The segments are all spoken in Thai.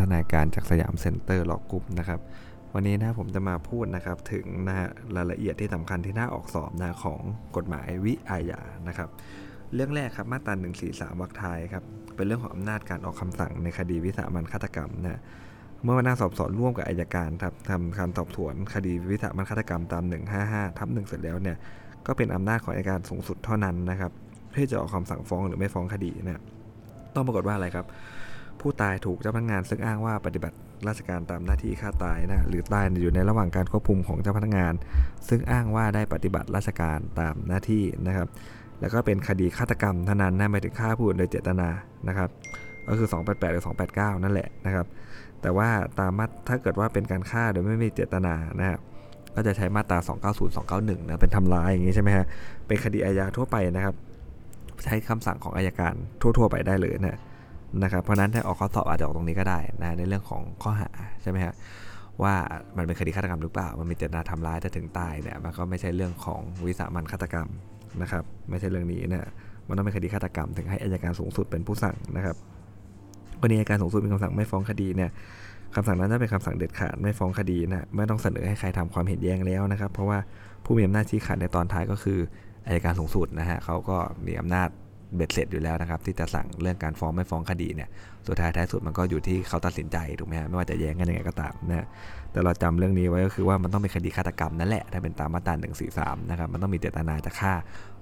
ทนายการจากสยามเซ็นเตอร์ Law Group นะครับ วันนี้นะผมจะมาพูดนะครับถึงนะรายละเอียดที่สำคัญที่น่าออกสอบนะของกฎหมายวิอาญานะครับ เรื่องแรกครับมาตรา143วรรคท้ายครับเป็นเรื่องของอำนาจการออกคำสั่งในคดีวิสามันฆาตกรรมนะเมื่อพนักสอบสวนร่วมกับอัยการครับทำการสอบสวนคดีวิสามันฆาตกรรมตาม 155ทับ1เสร็จแล้วเนี่ยก็เป็นอำนาจของอัยการสูงสุดเท่านั้นนะครับที่จะออกคำสั่งฟ้องหรือไม่ฟ้องคดีนะต้องปรากฏว่าอะไรครับ ผู้ตายถูกเจ้าพนักงานซึ่งอ้างว่าปฏิบัติราชการตามหน้าที่ฆ่าตายนะหรือตายอยู่ในระหว่างการควบคุมของเจ้าพนักงาน ซึ่งอ้างว่าได้ปฏิบัติราชการตามหน้าที่นะครับ แล้วก็เป็นคดีฆาตกรรมเท่านั้นนะหมายถึงฆ่าผู้อื่นโดยเจตนานะครับ ก็คือ 288 หรือ 289 นั่นแหละนะครับ แต่ว่าตามมาถ้าเกิดว่าเป็นการฆ่าโดยไม่มีเจตนานะครับก็จะใช้มาตรา 290 291 นะ เป็นทำร้ายอย่างนี้ใช่ไหมฮะ เป็นคดีอาญาทั่วไปนะครับ ใช้คำสั่งของอายการทั่ว ๆ ไปได้เลยนะ นะครับเพราะนั้นถ้าออกข้อสอบอาจจะออกตรงนี้ก็ได้นะในเรื่องของข้อหาใช่ไหมฮะว่ามันเป็นคดีฆาตกรรมหรือเปล่า มันมีเจตนาทำร้ายจะถึงตายเนี่ยมันก็ไม่ใช่เรื่องของวิสามันฆาตกรรมนะครับไม่ใช่เรื่องนี้นะมันต้องเป็นคดีฆาตกรรม ถึงให้อายการสูงสุดเป็นผู้สั่งนะครับวันนี้อายการสูงสุดมีคำสั่งไม่ฟ้องคดีเนี่ยคำสั่งนั้นจะเป็นคำสั่งเด็ดขาดไม่ฟ้องคดีนะไม่ต้องเสนอให้ใครทำความเห็นแย้งแล้วนะครับ เพราะว่าผู้มีอำนาจชี้ขาดในตอนท้ายก็คืออายการสูงสุดนะฮะเขาก็มีอำนาจ เบ็ดเสร็จอยู่แล้วนะครับ ที่จะสั่งเรื่องการฟ้องไม่ฟ้องคดีเนี่ยสุดท้ายท้ายสุดมันก็อยู่ที่เขาตัดสินใจถูกไหมฮะไม่ว่าจะแย้งกันยังไงก็ตามนะแต่เราจำเรื่องนี้ไว้ก็คือว่ามันต้องเป็นคดีฆาตกรรมนั่นแหละถ้าเป็นตามมาตรา143นะครับมันต้องมีเจตนาจะฆ่า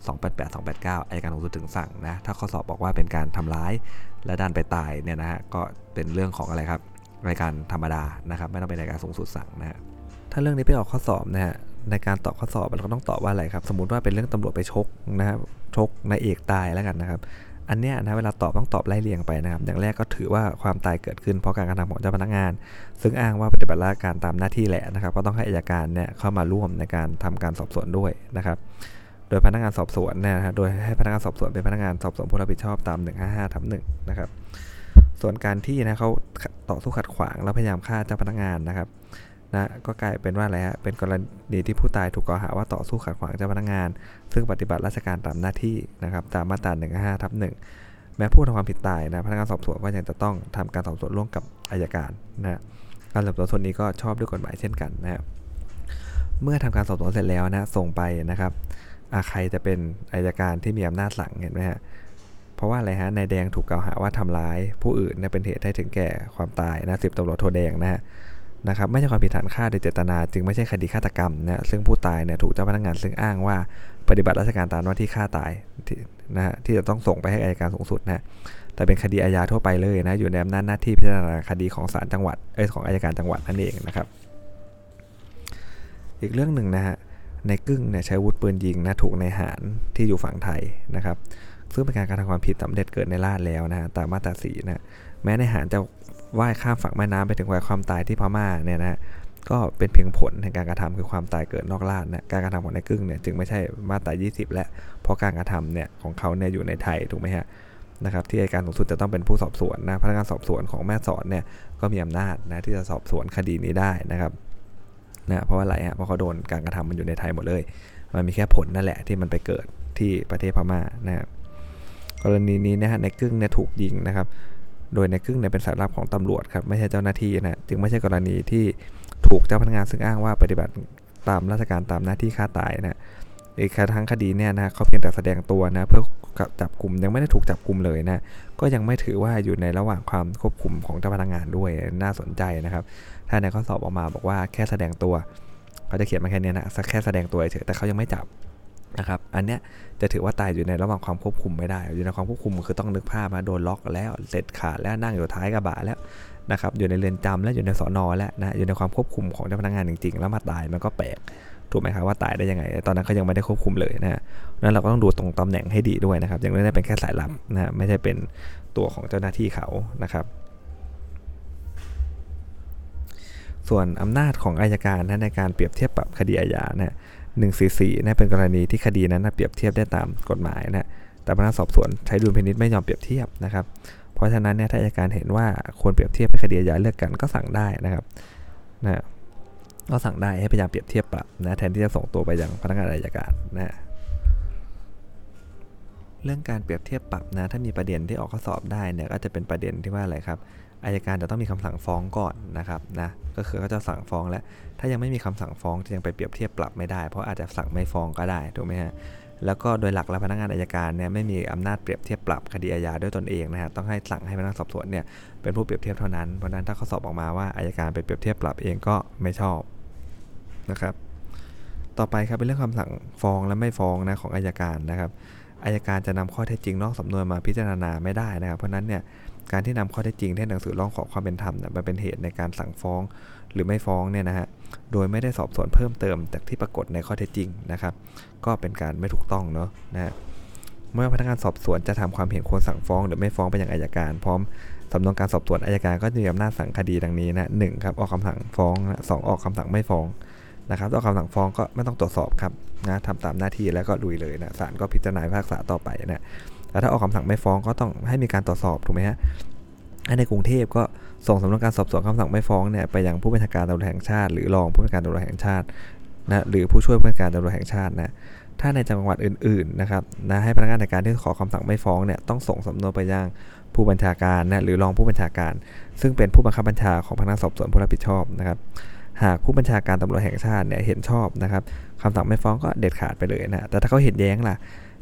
288 289อายการสูงสุดถึงสั่งนะถ้าข้อสอบบอกว่าเป็นการทำร้ายและดันไปตายเนี่ยนะฮะก็เป็นเรื่องของอะไรครับรายการธรรมดานะครับไม่ต้องเป็นรายการสูงสุดสั่งนะฮะถ้าเรื่องนี้ไปออกข้อสอบนะฮะ ในการตอบข้อสอบเราก็ต้องตอบว่าอะไรครับ สมมติว่าเป็นเรื่องตำรวจไปชกนะครับชกนายเอกตายแล้วกันนะครับ อันเนี้ยนะเวลาตอบต้องตอบไล่เรียงไปนะครับ อย่างแรกก็ถือว่าความตายเกิดขึ้นเพราะการกระทำของเจ้าพนักงาน ซึ่งอ้างว่าปฏิบัติราชการตามหน้าที่แหละนะครับ ก็ต้องให้อายการเนี่ยเข้ามาร่วมในการทำการสอบสวนด้วยนะครับ โดยพนักงานสอบสวนเนี่ยนะโดยให้พนักงานสอบสวนเป็นพนักงานสอบสวนผู้รับผิดชอบตาม 155ทับ1นะครับ ส่วนการที่นะเขาต่อสู้ขัดขวางแล้วพยายามฆ่าเจ้าพนักงานนะครับ นะก็กลายเป็นว่าอะไรฮะเป็นกรณีที่ผู้ตายถูกกล่าวหาว่าต่อสู้ขัดขวางเจ้าพนักงาน ซึ่งปฏิบัติราชการตามหน้าที่นะครับตามมาตรา155ทับ1แม้ผู้ทำความผิดตายนะพนักงานสอบสวนก็ยังจะต้องทำการสอบสวนร่วมกับอายการนะการสอบสวนส่วนนี้ก็ชอบด้วยกฎหมายเช่นกันนะครับเมื่อทำการสอบสวนเสร็จแล้วนะส่งไปนะครับใครจะเป็นอายการที่มีอำนาจสั่งเห็นไหมฮะเพราะว่าอะไรฮะนายแดงถูกกล่าวหาว่าทำร้ายผู้อื่นเนี่ยเป็นเหตุให้ถึงแก่ความตายนะสิบตำรวจโทแดงนะฮะ นะครับไม่ใช่ความผิดฐานฆ่าโดยเจตนา จึงไม่ใช่คดีฆาตกรรมนะซึ่งผู้ตายเนี่ยถูกเจ้าพนักงานซึ่งอ้างว่าปฏิบัติราชการตามหน้าที่ฆ่าตายนะฮะที่จะต้องส่งไปให้อายการสูงสุดนะแต่เป็นคดีอาญาทั่วไปเลยนะอยู่ในอำนาจหน้าที่พิจารณาคดีของศาลจังหวัดเอ้ของอายการจังหวัดนั่นเองนะครับ อีกเรื่องหนึ่งนะฮะในกึ่งเนี่ยใช้วุธปืนยิงนะถูกในหารที่อยู่ฝั่งไทยนะครับซึ่งเป็นการกระทำความผิดสำเร็จเกิดในลาดแล้วนะตามมาตราสีนะ แม้ในหารจะว่ายข้ามฝั่งแม่น้ำไปถึงวัยความตายที่พม่าเนี่ยนะก็เป็นเพียงผลแห่งการกระทำคือความตายเกิดนอกราชนะการกระทำของนายกึ่งเนี่ยจึงไม่ใช่มาตรา20 และเพราะการกระทำเนี่ยของเขาเนี่ยอยู่ในไทยถูกไหมฮะนะครับที่อัยการสูงสุดจะต้องเป็นผู้สอบสวนนะพนักงานสอบสวนของแม่สอนเนี่ยก็มีอำนาจนะที่จะสอบสวนคดีนี้ได้นะครับนะเพราะว่าอะไรฮะเพราะเขาโดนการกระทำมันอยู่ในไทยหมดเลย มันมีแค่ผลนั่นแหละที่มันไปเกิดที่ประเทศพม่านะครับกรณีนี้นะฮะในกึ่งเนี่ยถูกยิงนะครับ โดยในครึ่งเนี่ยเป็นสายลับของตำรวจครับไม่ใช่เจ้าหน้าที่นะจึงไม่ใช่กรณีที่ถูกเจ้าพนักงานซึ่งอ้างว่าปฏิบัติตามราชการตามหน้าที่ฆ่าตายนะอีกทั้งคดีเนี่ยนะเขาเพียงแต่แสดงตัวนะเพื่อจับกลุ่มยังไม่ได้ถูกจับกลุ่มเลยนะก็ยังไม่ถือว่าอยู่ในระหว่างความควบคุมของเจ้าพนักงานด้วยน่าสนใจนะครับ ถ้าในข้อสอบออกมาบอกว่าแค่แสดงตัวเขาจะเขียนมาแค่นี้นะแค่แสดงตัวเฉยแต่เขายังไม่จับ นะครับ อันเนี้ยจะถือว่าตายอยู่ในระหว่างความควบคุมไม่ได้ อยู่ในความควบคุมคือต้องนึกภาพมาโดนล็อกแล้วเสร็จขาดแล้วนั่งอยู่ท้ายกระบะแล้วนะครับอยู่ในเรือนจำแล้วอยู่ในสอนอแล้วนะอยู่ในความควบคุมของเจ้าพนักงานจริง ๆ แล้วมาตายมันก็แปลกถูกไหมครับว่าตายได้ยังไง ตอนนั้นเขายังไม่ได้ควบคุมเลยนะนั้นเราก็ต้องดูตรงตำแหน่งให้ดีด้วยนะครับอย่างนั้นเป็นแค่สายลับนะไม่ใช่เป็นตัวของเจ้าหน้าที่เขานะครับ ส่วนอำนาจของอายการนะในการเปรียบเทียบปรับคดีอาญานะ 144นะเป็นกรณีที่คดีนั้นนะเปรียบเทียบได้ตามกฎหมายนะแต่พนักสอบสวนใช้ดุลพินิษไม่ยอมเปรียบเทียบนะครับ เพราะฉะนั้นเนี่ยถ้าอัยการเห็นว่าควรเปรียบเทียบเป็นคดีอาญาเลือกกันก็สั่งได้นะครับนะก็สั่งได้ให้พยายามเปรียบเทียบปรับนะแทนที่จะส่งตัวไปยังพนักงานอายการนะเรื่องการเปรียบเทียบปรับนะถ้ามีประเด็นที่ออกข้อสอบได้เนี่ยก็จะเป็นประเด็นที่ว่าอะไรครับ อายการจะต้องมีคำสั่งฟ้องก่อนนะครับนะก็คือเขาจะสั่งฟ้องแล้ว ถ้ายังไม่มีคำสั่งฟ้องจะยังไปเปรียบเทียบปรับไม่ได้ เพราะอาจจะสั่งไม่ฟ้องก็ได้ถูกไหมฮะแล้วก็โดยหลักแล้วพนักงานอายการเนี่ยไม่มีอำนาจเปรียบเทียบปรับคดีอาญาด้วยตนเองนะฮะต้องให้สั่งให้พนักงานสอบสวนเนี่ยเป็นผู้เปรียบเทียบเท่านั้นเพราะนั้นถ้าเขาสอบออกมาว่าอายการไปเปรียบเทียบปรับเองก็ไม่ชอบนะครับ ต่อไปครับเป็นเรื่องคำสั่งฟ้องและไม่ฟ้องนะของอายการนะครับอายการจะนำข้อเท็จจริงนอกสำนวนมาพิจารณาไม่ได้นะครับ เพราะนั้นเนี่ย การที่นำข้อเท็จจริงที่หนังสือร้องขอความเป็นธรรมมาเป็นเหตุในการสั่งฟ้องหรือไม่ฟ้องเนี่ยนะฮะ โดยไม่ได้สอบสวนเพิ่มเติมจากที่ปรากฏในข้อเท็จจริงนะครับ ก็เป็นการไม่ถูกต้องเนาะนะฮะ เมื่อพนักงานสอบสวนจะทำความเห็นควรสั่งฟ้อง หรือไม่ฟ้องไปยังอายการ พร้อมสำนวนการสอบสวนอายการก็จะมีอำนาจสั่งคดีดังนี้นะหนึ่งครับออกคำสั่งฟ้องนะสองออกคำสั่งไม่ฟ้องนะครับออกคำสั่งฟ้องก็ไม่ต้องตรวจสอบครับนะทำตามหน้าที่แล้วก็ลุยเลยนะศาลก็พิจารณาพิพากษาต่อไปนะ แต่ถ้าออกคำสั่งไม่ฟ้องก็ต้องให้มีการตรวจสอบถูกไหมฮะในกรุงเทพก็ส่งสำนวนการสอบสวนคำสั่งไม่ฟ้องเนี่ยไปยังผู้บัญชาการตำรวจแห่งชาติ หรือรองผู้บัญชาการตำรวจแห่งชาตินะหรือผู้ช่วยผู้บัญชาการตำรวจแห่งชาตินะถ้าในจังหวัดอื่นๆนะครับนะให้พนักงานในการที่ขอคำสั่งไม่ฟ้องเนี่ยต้องส่งสำนวนไปยังผู้บัญชาการนะหรือรองผู้บัญชาการ ซึ่งเป็นผู้บังคับบัญชาของพนักงานสอบสวนผู้รับผิดชอบนะครับหากผู้บัญชาการตำรวจแห่งชาติเนี่ยเห็นชอบนะครับคำสั่งไม่ฟ้องก็เด็ดขาดไปเลยนะแต่ถ้าเขาเห็นแย้งล่ะ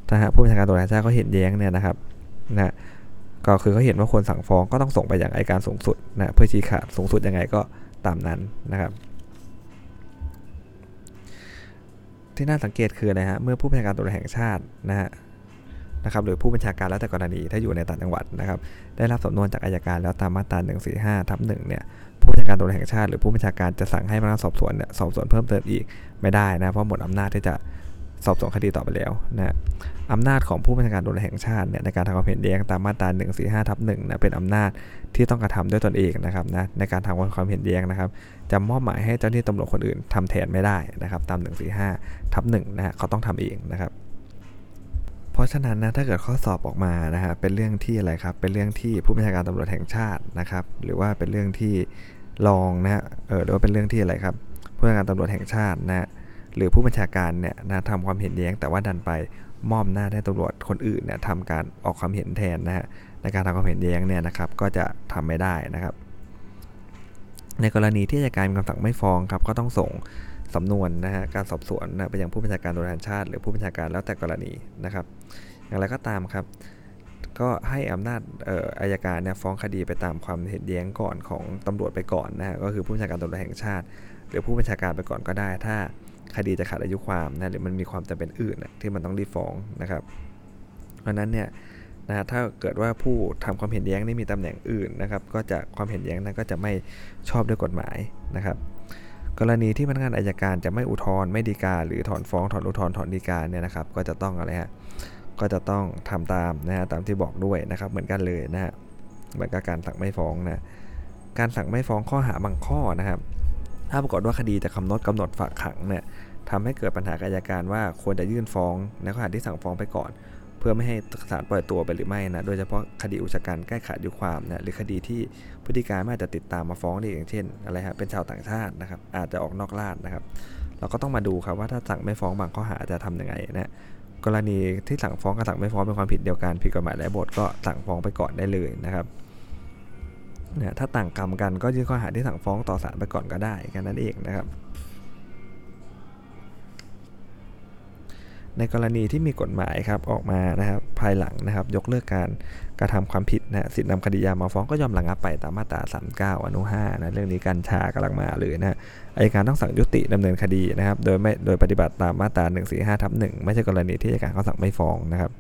ถ้าผู้บัญชาการตำรวจแห่งชาติเขาเห็นแย้งเนี่ยนะครับนะก็คือเขาเห็นว่าควรสั่งฟ้องก็ต้องส่งไปอยังอัยการสูงสุดนะเพื่อชี้ขาดสูงสุดยังไงก็ตามนั้นนะครับ ที่น่าสังเกตคืออะไรฮะเมื่อผู้บัญชาการตำรวจแห่งชาตินะฮะนะครับหรือผู้บัญชาการแล้วแต่กรณีถ้าอยู่ในต่างจังหวัดนะครับ ได้รับสำนวนจากอายการแล้วตามมาตรา145ทับหนึ่งเนี่ยผู้บัญชาการตำรวจแห่งชาติหรือผู้บัญชาการจะสั่งให้พนักงานสอบสวนเนี่ยสอบสวนเพิ่มเติมอีกไม่ได้นะเพราะหมดอำนาจที่จะ สอบสวนคดีต่อไปแล้วนะอำนาจของผู้บัญชาการตำรวจแห่งชาติเนี่ยในการทำความเห็นแย้งตามมาตรา145ทับหนึ่งนะเป็นอำนาจที่ต้องกระทำด้วยตนเองนะครับนะในการทำความเห็นแย้งนะครับจะมอบหมายให้เจ้าหน้าที่ตำรวจคนอื่นทำแทนไม่ได้นะครับตาม 145ทับหนึ่งนะฮะเขาต้องทำเองนะครับ เพราะฉะนั้นนะถ้าเกิดข้อสอบออกมานะฮะเป็นเรื่องที่อะไรครับเป็นเรื่องที่ผู้บัญชาการตำรวจแห่งชาตินะครับ หรือว่าเป็นเรื่องที่รองนะฮะเออหรือว่าเป็นเรื่องที่อะไรครับผู้บัญชาการตำรวจแห่งชาตินะ หรือผู้บัญชาการเนี่ยนะทำความเห็นแย้ง แต่ว่าดันไปมอบหน้าให้ตำรวจคนอื่นเนี่ยทำการออกความเห็นแทนนะฮะในการทำความเห็นแย้งเนี่ยนะครับก็จะทำไม่ได้นะครับ ในกรณีที่อัยการมีคำสั่งไม่ฟ้องครับก็ต้องส่งสำนวนนะฮะการสอบสวนนะไปยังผู้บัญชาการตำรวจแห่งชาติ หรือผู้บัญชาการแล้วแต่กรณีนะครับ อย่างไรก็ตามครับ ก็ให้อำนาจอายการเนี่ยฟ้องคดีไปตามความเห็นแย้งก่อนของตำรวจไปก่อนนะฮะก็คือผู้บัญชาการตำรวจแห่งชาติ หรือผู้บัญชาการไปก่อนก็ได้ ถ้า คดีจะขาดอายุความนะหรือมันมีความจำเป็นอื่นนะที่มันต้องรีบฟ้องนะครับ เพราะนั้นเนี่ยนะถ้าเกิดว่าผู้ทำความเห็นแย้งนี่มีตำแหน่งอื่นนะครับ ก็จะความเห็นแย้งนั้นก็จะไม่ชอบด้วยกฎหมายนะครับ กรณีที่พนักงานอายการจะไม่อุทธรณ์ไม่ดีกา หรือถอนฟ้องถอนอุทธรณ์ถอนดีกาเนี่ยนะครับ ก็จะต้องอะไรฮะก็จะต้องทำตามนะฮะตามที่บอกด้วยนะครับ เหมือนกันเลยนะฮะเหมือนกับการสั่งไม่ฟ้องนะการสั่งไม่ฟ้องข้อหาบางข้อนะครับ ถ้าปรากฏว่าคดีจะกำหนดกำหนดฝากขังเนี่ยทำให้เกิดปัญหากับอายการว่าควรจะยื่นฟ้องในข้อหาที่สั่งฟ้องไปก่อน เพื่อไม่ให้ศาลปล่อยตัวไปหรือไม่นะโดยเฉพาะคดีอุชะกันใกล้ขาดอายุความนะหรือคดีที่พฤติการไม่อาจจะติดตามมาฟ้องได้อย่างเช่นอะไรฮะเป็นชาวต่างชาตินะครับอาจจะออกนอกราชนะครับ เราก็ต้องมาดูครับว่าถ้าสั่งไม่ฟ้องบางข้อหาจะทํำยังไงนะกรณีที่สั่งฟ้องกับสั่งไม่ฟ้องเป็นความผิดเดียวกันผิดกฎหมายและบทก็สั่งฟ้องไปก่อนได้เลยนะครับ นี่ยถ้าต่างกรรมกันก็ยื่นข้อหาที่สั่งฟ้องต่อศาลไปก่อนก็ได้แค่นั้นเองนะครับ ในกรณีที่มีกฎหมายครับออกมานะครับภายหลังนะครับ ยกเลิกการกระทำความผิดนะสิทธินำคดียามาฟ้องก็ยอมระงับไปตามมาตรา 39 อนุ5นะเรื่องนี้กัญชากำลังมาเลยนะอายการต้องสั่งยุติดำเนินคดีนะครับ โดยไม่โดยปฏิบัติตามมาตรา145ทับ1ไม่ใช่กรณีที่อายการเขาสั่งไม่ฟ้องนะครับ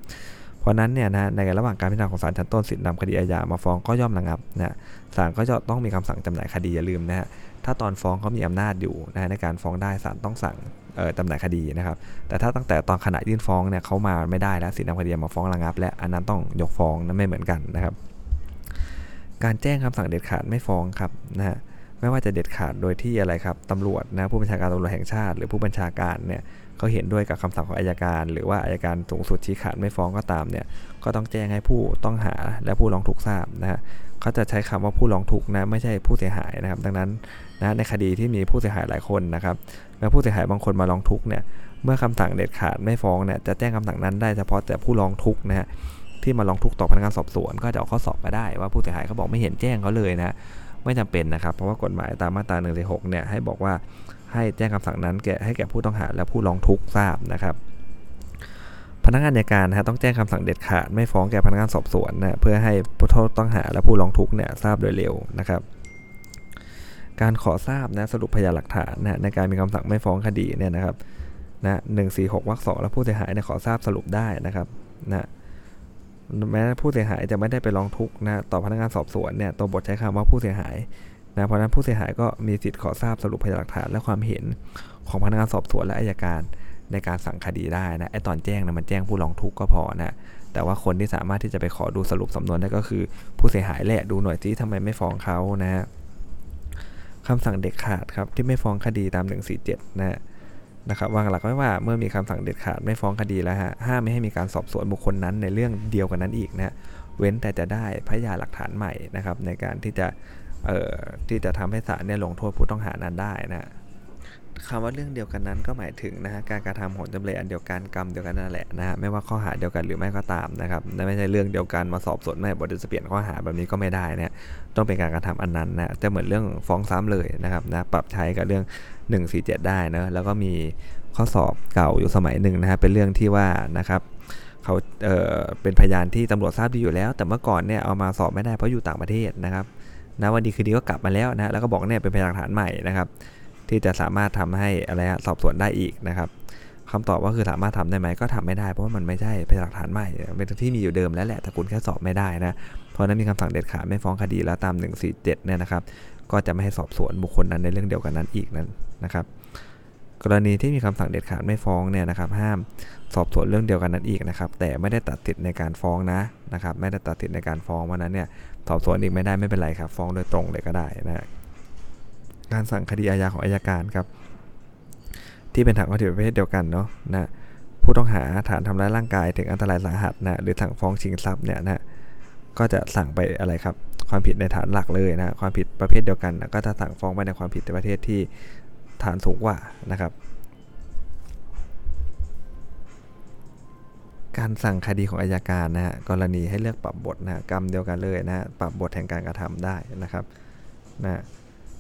ราะนั้นเนี่ยนะในระหว่างการพิจารณาของศาลชั้นต้นสิทธินำคดีอาญามาฟ้องก็ย่อมระงับนะศาลก็จะต้องมีคำสั่งจำหน่ายคดีอย่าลืมนะฮะถ้าตอนฟ้องเขามีอำนาจอยู่นะในการฟ้องได้ศาลต้องสั่งจำหน่ายคดีนะครับ แต่ถ้าตั้งแต่ตอนขณะยื่นฟ้องเนี่ยเขามาไม่ได้แล้วสิทธินำคดีมาฟ้องระงับ และอันนั้นต้องยกฟ้องนั้นไม่เหมือนกันนะครับ การแจ้งคำสั่งเด็ดขาดไม่ฟ้องครับนะฮะไม่ว่าจะเด็ดขาดโดยที่อะไรครับตำรวจนะผู้บัญชาการตำรวจแห่งชาติ หรือผู้บัญชาการเนี่ย เขาเห็นด้วยกับคำสั่งของอายการ หรือว่าอายการสูงสุดชี้ขาดไม่ฟ้องก็ตามเนี่ยก็ต้องแจ้งให้ผู้ต้องหาและผู้ร้องทุกข์ทราบนะฮะเขาจะใช้คำว่าผู้ร้องทุกข์นะไม่ใช่ผู้เสียหายนะครับ ดังนั้นนะในคดีที่มีผู้เสียหายหลายคนนะครับแล้วผู้เสียหายบางคนมาร้องทุกข์เนี่ยเมื่อคำสั่งเด็ดขาดไม่ฟ้องเนี่ยจะแจ้งคำสั่งนั้นได้เฉพาะแต่ผู้ร้องทุกข์นะฮะที่มาร้องทุกข์ต่อพนักงานสอบสวน ก็จะเอาข้อสอบมาได้ว่าผู้เสียหายเขาบอกไม่เห็นแจ้งเขาเลยนะไม่จำเป็นนะครับ เพราะว่ากฎหมายตามมาตรา1นึเนี่ยให้บอกว่า ให้แจ้งคำสั่งนั้นแก่ให้แก่ผู้ต้องหาและผู้ร้องทุกข์ทราบนะครับ พนักงานในการนะต้องแจ้งคำสั่งเด็ดขาดไม่ฟ้องแก่พนักงานสอบสวนนะเพื่อให้ผู้ต้องหาและผู้ร้องทุกข์เนี่ยทราบโดยเร็วนะครับ การขอทราบนะสรุปพยานหลักฐานนะในการมีคำสั่งไม่ฟ้องคดีเนี่ยนะครับนะหนึ่งสี่หกวรรคสองและผู้เสียหายเนี่ยขอทราบสรุปได้นะครับนะแม้ผู้เสียหายจะไม่ได้ไปร้องทุกข์นะต่อพนักงานสอบสวนเนี่ยตัวบทใช้คำว่าผู้เสียหาย นะเพราะนั้นผู้เสียหายก็มีสิทธิ์ขอทราบสรุปพยานหลักฐานและความเห็นของพนักงานสอบสวนและอายการในการสั่งคดีได้นะไอตอนแจ้งนะมันแจ้งผู้ร้องทุกข์ก็พอนะแต่ว่าคนที่สามารถที่จะไปขอดูสรุปสำนวนได้ก็คือ ผู้เสียหายแหละดูหน่อยที่ทำไมไม่ฟ้องเขานะคำสั่งเด็ดขาดครับที่ไม่ฟ้องคดีตาม 147 นะนะครับวางหลักไว้ว่าเมื่อมีคำสั่งเด็ดขาดไม่ฟ้องคดีแล้วฮะห้ามไม่ให้มีการสอบสวนบุคคลนั้นในเรื่องเดียวกันนั้นอีกนะเว้นแต่จะได้พยานหลักฐานใหม่นะครับในการที่จะ ที่จะทำให้ศาลเนี่ยลงโทษผู้ต้องหานั้นได้นะคำว่าเรื่องเดียวกันนั้นก็หมายถึงนะฮะการกระทำของจำเลยอันเดียวกันกรรมเดียวกันนั่นแหละนะฮะไม่ว่าข้อหาเดียวกันหรือไม่ก็ตามนะครับไม่ใช่เรื่องเดียวกันมาสอบสวนไม่บทจะเปลี่ยนข้อหาแบบนี้ก็ไม่ได้นะต้องเป็นการกระทำอันนั้นนะจะเหมือนเรื่องฟ้องซ้ำเลยนะครับนะปรับใช้กับเรื่อง 147 ได้นะแล้วก็มีข้อสอบเก่าอยู่สมัยหนึ่งนะฮะเป็นเรื่องที่ว่านะครับเขาเออเป็นพยานที่ตำรวจทราบดีอยู่แล้ว แต่เมื่อก่อนเนี่ยเอามาสอบไม่ได้เพราะอยู่ต่างประเทศนะครับ นะวันดีคือดีก็กลับมาแล้วนะแล้วก็บอกเนี่ยเป็นพยานหลักฐานใหม่นะครับ ที่จะสามารถทำให้อะไรสอบสวนได้อีกนะครับคำตอบว่าคือสามารถทำได้ไหมก็ทำไม่ได้ เพราะว่ามันไม่ใช่พยานหลักฐานใหม่เป็นที่มีอยู่เดิมแล้วแหละแต่คุณแค่สอบไม่ได้นะเพราะนั้นมีคำสั่งเด็ดขาดไม่ฟ้องคดีแล้วตาม 147เนี่ยนะครับ ก็จะไม่ให้สอบสวนบุคคลนั้นในเรื่องเดียวกันนั้นอีกนั้นนะครับ กรณีที่มีคำสั่งเด็ดขาดไม่ฟ้องเนี่ยนะครับห้ามสอบสวนเรื่องเดียวกันนั้นอีกนะครับ แต่ไม่ได้ตัดสิทธิ์ในการฟ้องนะนะครับ ไม่ได้ตัดสิทธิ์ในการฟ้องวันนั้นเนี่ยสอบสวนอีกไม่ได้ไม่เป็นไรครับ ฟ้องโดยตรงเลยก็ได้นะการสั่งคดีอาญาของอายการครับ ที่เป็นฐานความผิดประเภทเดียวกันเนาะนะผู้ต้องหาฐานทำร้ายร่างกายถึงอันตรายสาหัสนะหรือสั่งฟ้องชิงทรัพย์เนี่ยนะก็จะสั่งไปอะไรครับ ความผิดในฐานหลักเลยนะความผิดประเภทเดียวกันนะก็จะสั่งฟ้องไปในความผิดในประเทศที่ ฐานสูงกว่านะครับ การสั่งคดีของอายการนะฮะกรณีให้เลือกปรับบทนะกรรมเดียวกันเลยนะปรับบทแห่งการกระทำได้นะครับนะ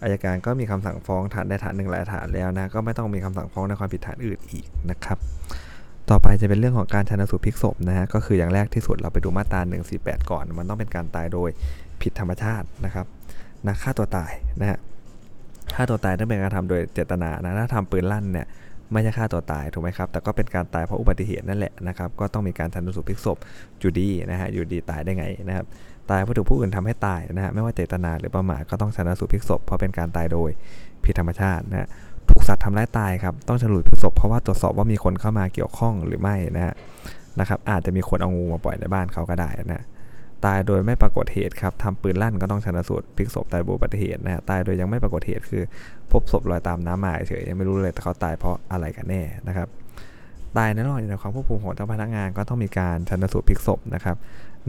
อายการก็มีคำสั่งฟ้องฐานได้ฐานหนึ่งหลายฐานแล้วนะก็ไม่ต้องมีคำสั่งฟ้องในความผิดฐานอื่นอีกนะครับต่อไปจะเป็นเรื่องของการชนสูตรพลิกศพนะฮะก็คืออย่างแรกที่สุดเราไปดูมาตรา148 ก่อน มันต้องเป็นการตายโดยผิดธรรมชาตินะครับนะฆ่าตัวตายนะฮะ ฆ่าตัวตายต้องเป็นการทำโดยเจตนานะถ้าทำปืนลั่นเนี่ยไม่ใช่ฆ่าตัวตายถูกไหมครับ แต่ก็เป็นการตายเพราะอุบัติเหตุนั่นแหละนะครับ ก็ต้องมีการชันสูตรพลิกศพอยู่ดีนะฮะ อยู่ดีตายได้ไงนะครับ ตายเพราะถูกผู้อื่นทำให้ตายนะฮะ ไม่ว่าเจตนาหรือประมาทก็ต้องชันสูตรพลิกศพเพราะเป็นการตายโดยผิดธรรมชาตินะถูกสัตว์ทำร้ายตายครับ ต้องชันสูตรพลิกศพเพราะว่าตรวจสอบว่ามีคนเข้ามาเกี่ยวข้องหรือไม่นะฮะ นะครับ อาจจะมีคนเอางูมาปล่อยในบ้านเขาก็ได้นะ ตายโดยไม่ปรากฏเหตุครับทำปืนลั่นก็ต้องชนะสูตรพลิกศพตายโดยอุบัติเหตุนะฮะตายโดยยังไม่ปรากฏเหตุคือ พบศพลอยตามน้ำมาเฉยยังไม่รู้เลยแต่เขาตายเพราะอะไรกันแน่นะครับตายในระหว่างอยู่ในความควบคุมของเจ้าพนักงานก็ต้องมีการชนสูตรพลิกศพนะครับ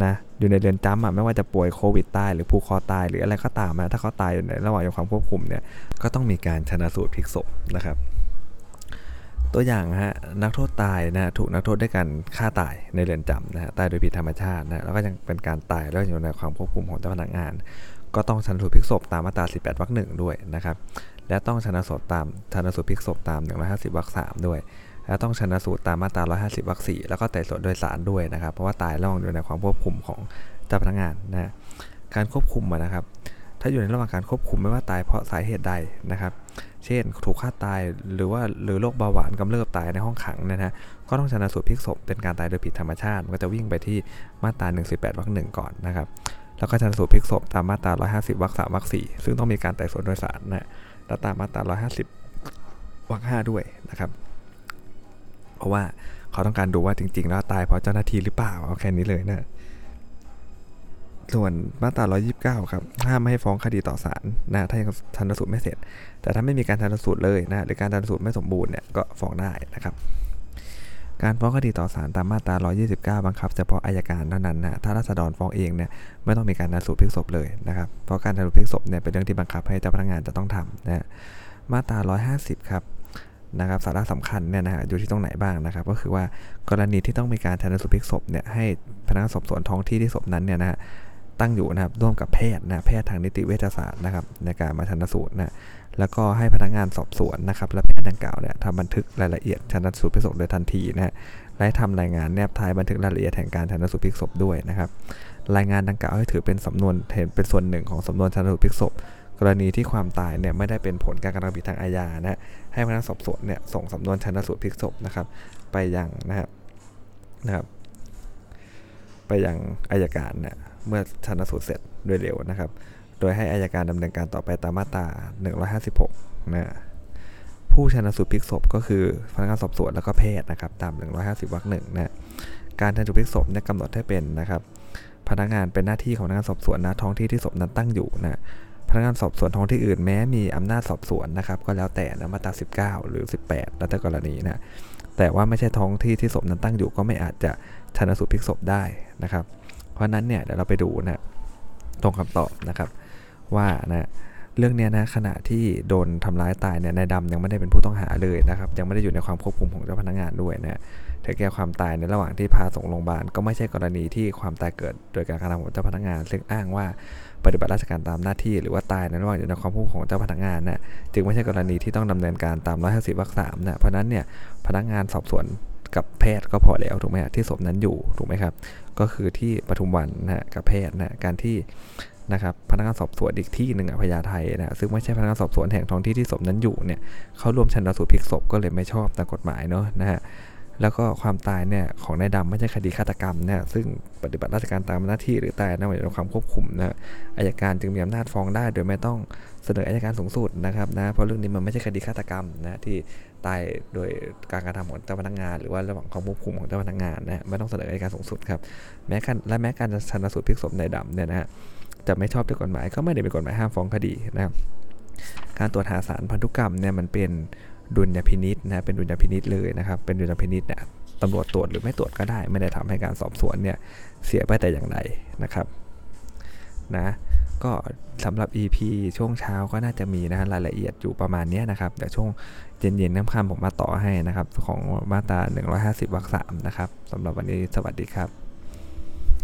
นะอยู่ในเรือนจำอะไม่ว่าจะป่วยโควิดตายหรือผูกคอตายหรืออะไรก็ตามนะถ้าเขาตายอยู่ในระหว่างอยู่ความควบคุมเนี่ยก็ต้องมีการชนสูตรพลิกศพนะครับ ตัวอย่างฮะนักโทษตายนะถูกนักโทษด้วยการฆ่าตายในเรือนจำนะฮะตายโดยผิดธรรมชาตินะแล้วก็ยังเป็นการตายแล้วอยู่ในความควบคุมของเจ้าพนักงาน ก็ต้องชันสูตรพลิกศพตามมาตรา 18วรรคหนึ่งด้วยนะครับและต้องชันสูตรตามชันสูตรพลิกศพตาม 150วรรคสามด้วยและต้องชันสูตรตามมาตรา 150วรรคสี่แล้วก็ไต่สวนโดยสารด้วยนะครับ เพราะว่าตายระหว่างอยู่ในความควบคุมของเจ้าพนักงานนะการควบคุมนะครับ ถ้าอยู่ในระหว่างการควบคุมไม่ว่าตายเพราะสาเหตุใดนะครับ เช่นถูกฆ่าตายหรือว่าหรือโรคเบาหวานกำเริบตายในห้องขังนะฮะก็ต้องชนะสูตรพลิกศพเป็นการตายโดยผิดธรรมชาติ มันก็จะวิ่งไปที่มาตรา 118วรรคหนึ่งก่อนนะครับแล้วก็ชันสูตรพลิกศพตามมาตรา 150วรรคสามวรรคสี่ซึ่งต้องมีการไต่สวนโดยสารนะแล้วตามมาตรา 150วรรคห้าด้วยนะครับ เพราะว่าเขาต้องการดูว่าจริง ๆ แล้วตายเพราะเจ้าหน้าที่หรือเปล่าเอาแค่นี้เลยนะ ส่วนมาตรา 129 ครับ ห้ามไม่ให้ฟ้องคดีต่อศาลนะถ้ายังชันสูตรไม่เสร็จ แต่ถ้าไม่มีการชันสูตรเลยนะหรือการชันสูตรไม่สมบูรณ์เนี่ยก็ฟ้องได้นะครับ การฟ้องคดีต่อศาลตามมาตรา 129 บังคับเฉพาะอายการเท่านั้นนะถ้ารัษฎรฟ้องเองเนี่ยไม่ต้องมีการชันสูตรพลิกศพเลยนะครับเพราะการชันสูตรพลิกศพเนี่ยเป็นเรื่องที่บังคับให้เจ้าพนักงานจะต้องทำนะมาตรา 150 ครับนะครับสาระสำคัญเนี่ยนะฮะอยู่ที่ตรงไหนบ้างนะครับ ก็คือว่ากรณีที่ต้องมีการชันสูตรพลิกศพเนี่ยให้พนักงานสอบสวนท้องที่ที่ศพนั้นเนี่ยนะฮะ ตั้งอยู่นะครับ ร่วมกับแพทย์นะแพทย์ทางนิติเวชศาสตร์นะครับ ในการมาชันสูตรนะแล้วก็ให้พนักงานสอบสวนนะครับและแพทย์ดังกล่าวเนี่ยทำบันทึกรายละเอียดชันสูตรพลิกศพโดยทันทีนะฮะและทำรายงานแนบท้ายบันทึกรายละเอียดแห่งการชันสูตรพลิกศพด้วยนะครับรายงานดังกล่าวให้ถือเป็นสำนวนเป็นส่วนหนึ่งของสำนวนชันสูตรพลิกศพกรณีที่ความตายเนี่ยไม่ได้เป็นผลการกระทำผิดทางอาญานะฮะให้พนักงานสอบสวนเนี่ยส่งสำนวนชันสูตรพลิกศพนะครับไปยังนะครับนะครับ ไปยังอายการเนี่ยเมื่อชันสูตรเสร็จโดยเร็วนะครับ โดยให้อายการดำเนินการต่อไปตามมาตรา 156 นะผู้ชันสูตรพลิกศพก็คือพนักงานสอบสวนแล้วก็แพทย์นะครับตาม 150วรรคหนึ่งนะการชันสูตรพลิกศพเนี่ยกำหนดให้เป็นนะครับพนักงานเป็นหน้าที่ของพนักงานสอบสวนนะท้องที่ที่ศพนั้นตั้งอยู่นะพนักงานสอบสวนท้องที่อื่นแม้มีอำนาจสอบสวนนะครับก็แล้วแต่นะมาตรา19 หรือ 18 แล้วแต่กรณีนะ แต่ว่าไม่ใช่ท้องที่ที่ศพนั้นตั้งอยู่ก็ไม่อาจจะชันสูตรพลิกศพได้นะครับ เพราะนั้นเนี่ยเดี๋ยวเราไปดูนะตรงคำตอบนะครับว่านะเรื่องนี้นะขณะที่โดนทำร้ายตายเนี่ยนายดำยังไม่ได้เป็นผู้ต้องหาเลยนะครับยังไม่ได้อยู่ในความควบคุมของเจ้าพนักงานด้วยนะถึงแก่ความตายในระหว่างที่พาส่งโรงพยาบาลก็ไม่ใช่กรณีที่ความตายเกิดโดยการกระทำของเจ้าพนักงาน ซึ่งอ้างว่า ปฏิบัติราชการตามหน้าที่หรือว่าตายในระหว่างอยู่ในความควบคุมของเจ้าพนักงานนะจึงไม่ใช่กรณีที่ต้องดำเนินการตาม150วรรคสามนะเพราะนั้นเนี่ยพนักงานสอบสวนกับแพทย์ก็พอแล้วถูกไหมที่ศพนั้นอยู่ถูกไหมครับ ก็คือที่ปทุมวันนะกับแพทย์นะการที่นะครับพนักงานสอบสวนอีกที่หนึ่งพญาไทนะซึ่งไม่ใช่พนักงานสอบสวนแห่งท้องที่ที่ศพนั้นอยู่เนี่ยเขารวมชันสูตรพลิกศพก็เลยไม่ชอบตามกฎหมายเนาะนะฮะ แล้วก็ความตายเนี่ยของนายดำไม่ใช่คดีฆาตกรรมนะซึ่งปฏิบัติราชการตามหน้าที่หรือตายในวันในความควบคุมนะอายการจึงมีอำนาจฟ้องได้ โดยไม่ต้องเสนออายการสูงสุดนะครับนะเพราะเรื่องนี้มันไม่ใช่คดีฆาตกรรมนะที่ตายโดยการกระทำของเจ้าพนักงาน หรือว่าระหว่างความควบคุมของเจ้าพนักงานนะไม่ต้องเสนออายการสูงสุดครับแม้การและแม้การชันสูตรพลิกศพนายดำเนี่ยนะฮะจะไม่ชอบด้วยกฎหมายก็ไม่ได้เป็นกฎหมายห้ามฟ้องคดีนะครับการตรวจหาสารพันธุกรรมเนี่ยมันเป็น ดุลยพินิษนะเป็นดุลยพินิษเลยนะครับเป็นดุลยพินิษเนี่ยตำรวจตรวจหรือไม่ตรวจก็ได้ ไม่ได้ทำให้การสอบสวนเนี่ยเสียไปแต่อย่างใดนะครับนะก็สำหรับ EP ช่วงเช้าก็น่าจะมีนะรายละเอียดอยู่ประมาณนี้นะครับเดี๋ยวช่วงเย็นๆค่ำๆผมมาต่อให้นะครับ ของมาตรา150วรรคสามนะครับสำหรับวันนี้สวัสดีครับ